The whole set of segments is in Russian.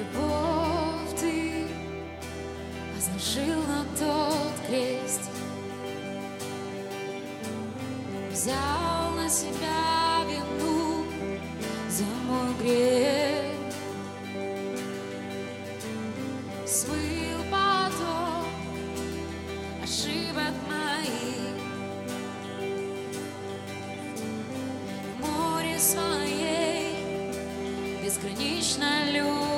любовь ты возложил на тот крест, взял на себя вину за мой грех, свыл поток ошибок моих. море своей безгранично любовь.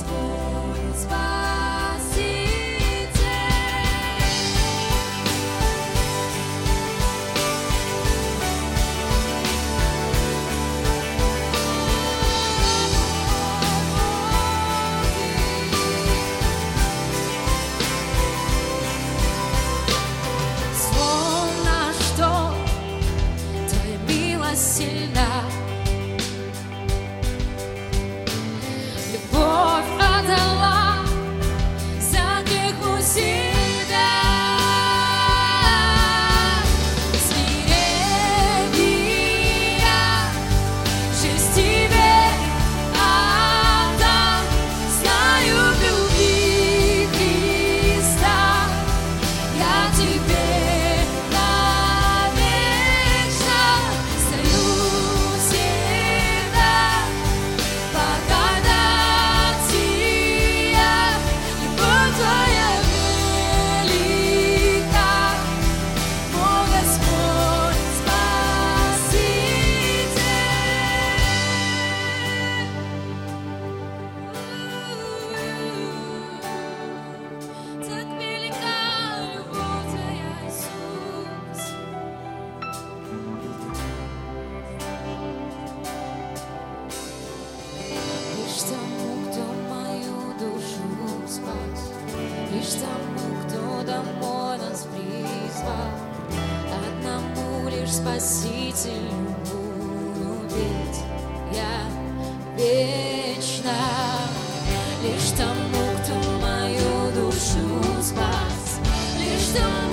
Мой Лишь тому, кто домой нас призвал, Одному лишь Спасителю буду петь я вечно. Лишь тому, кто мою душу спас, Лишь тому,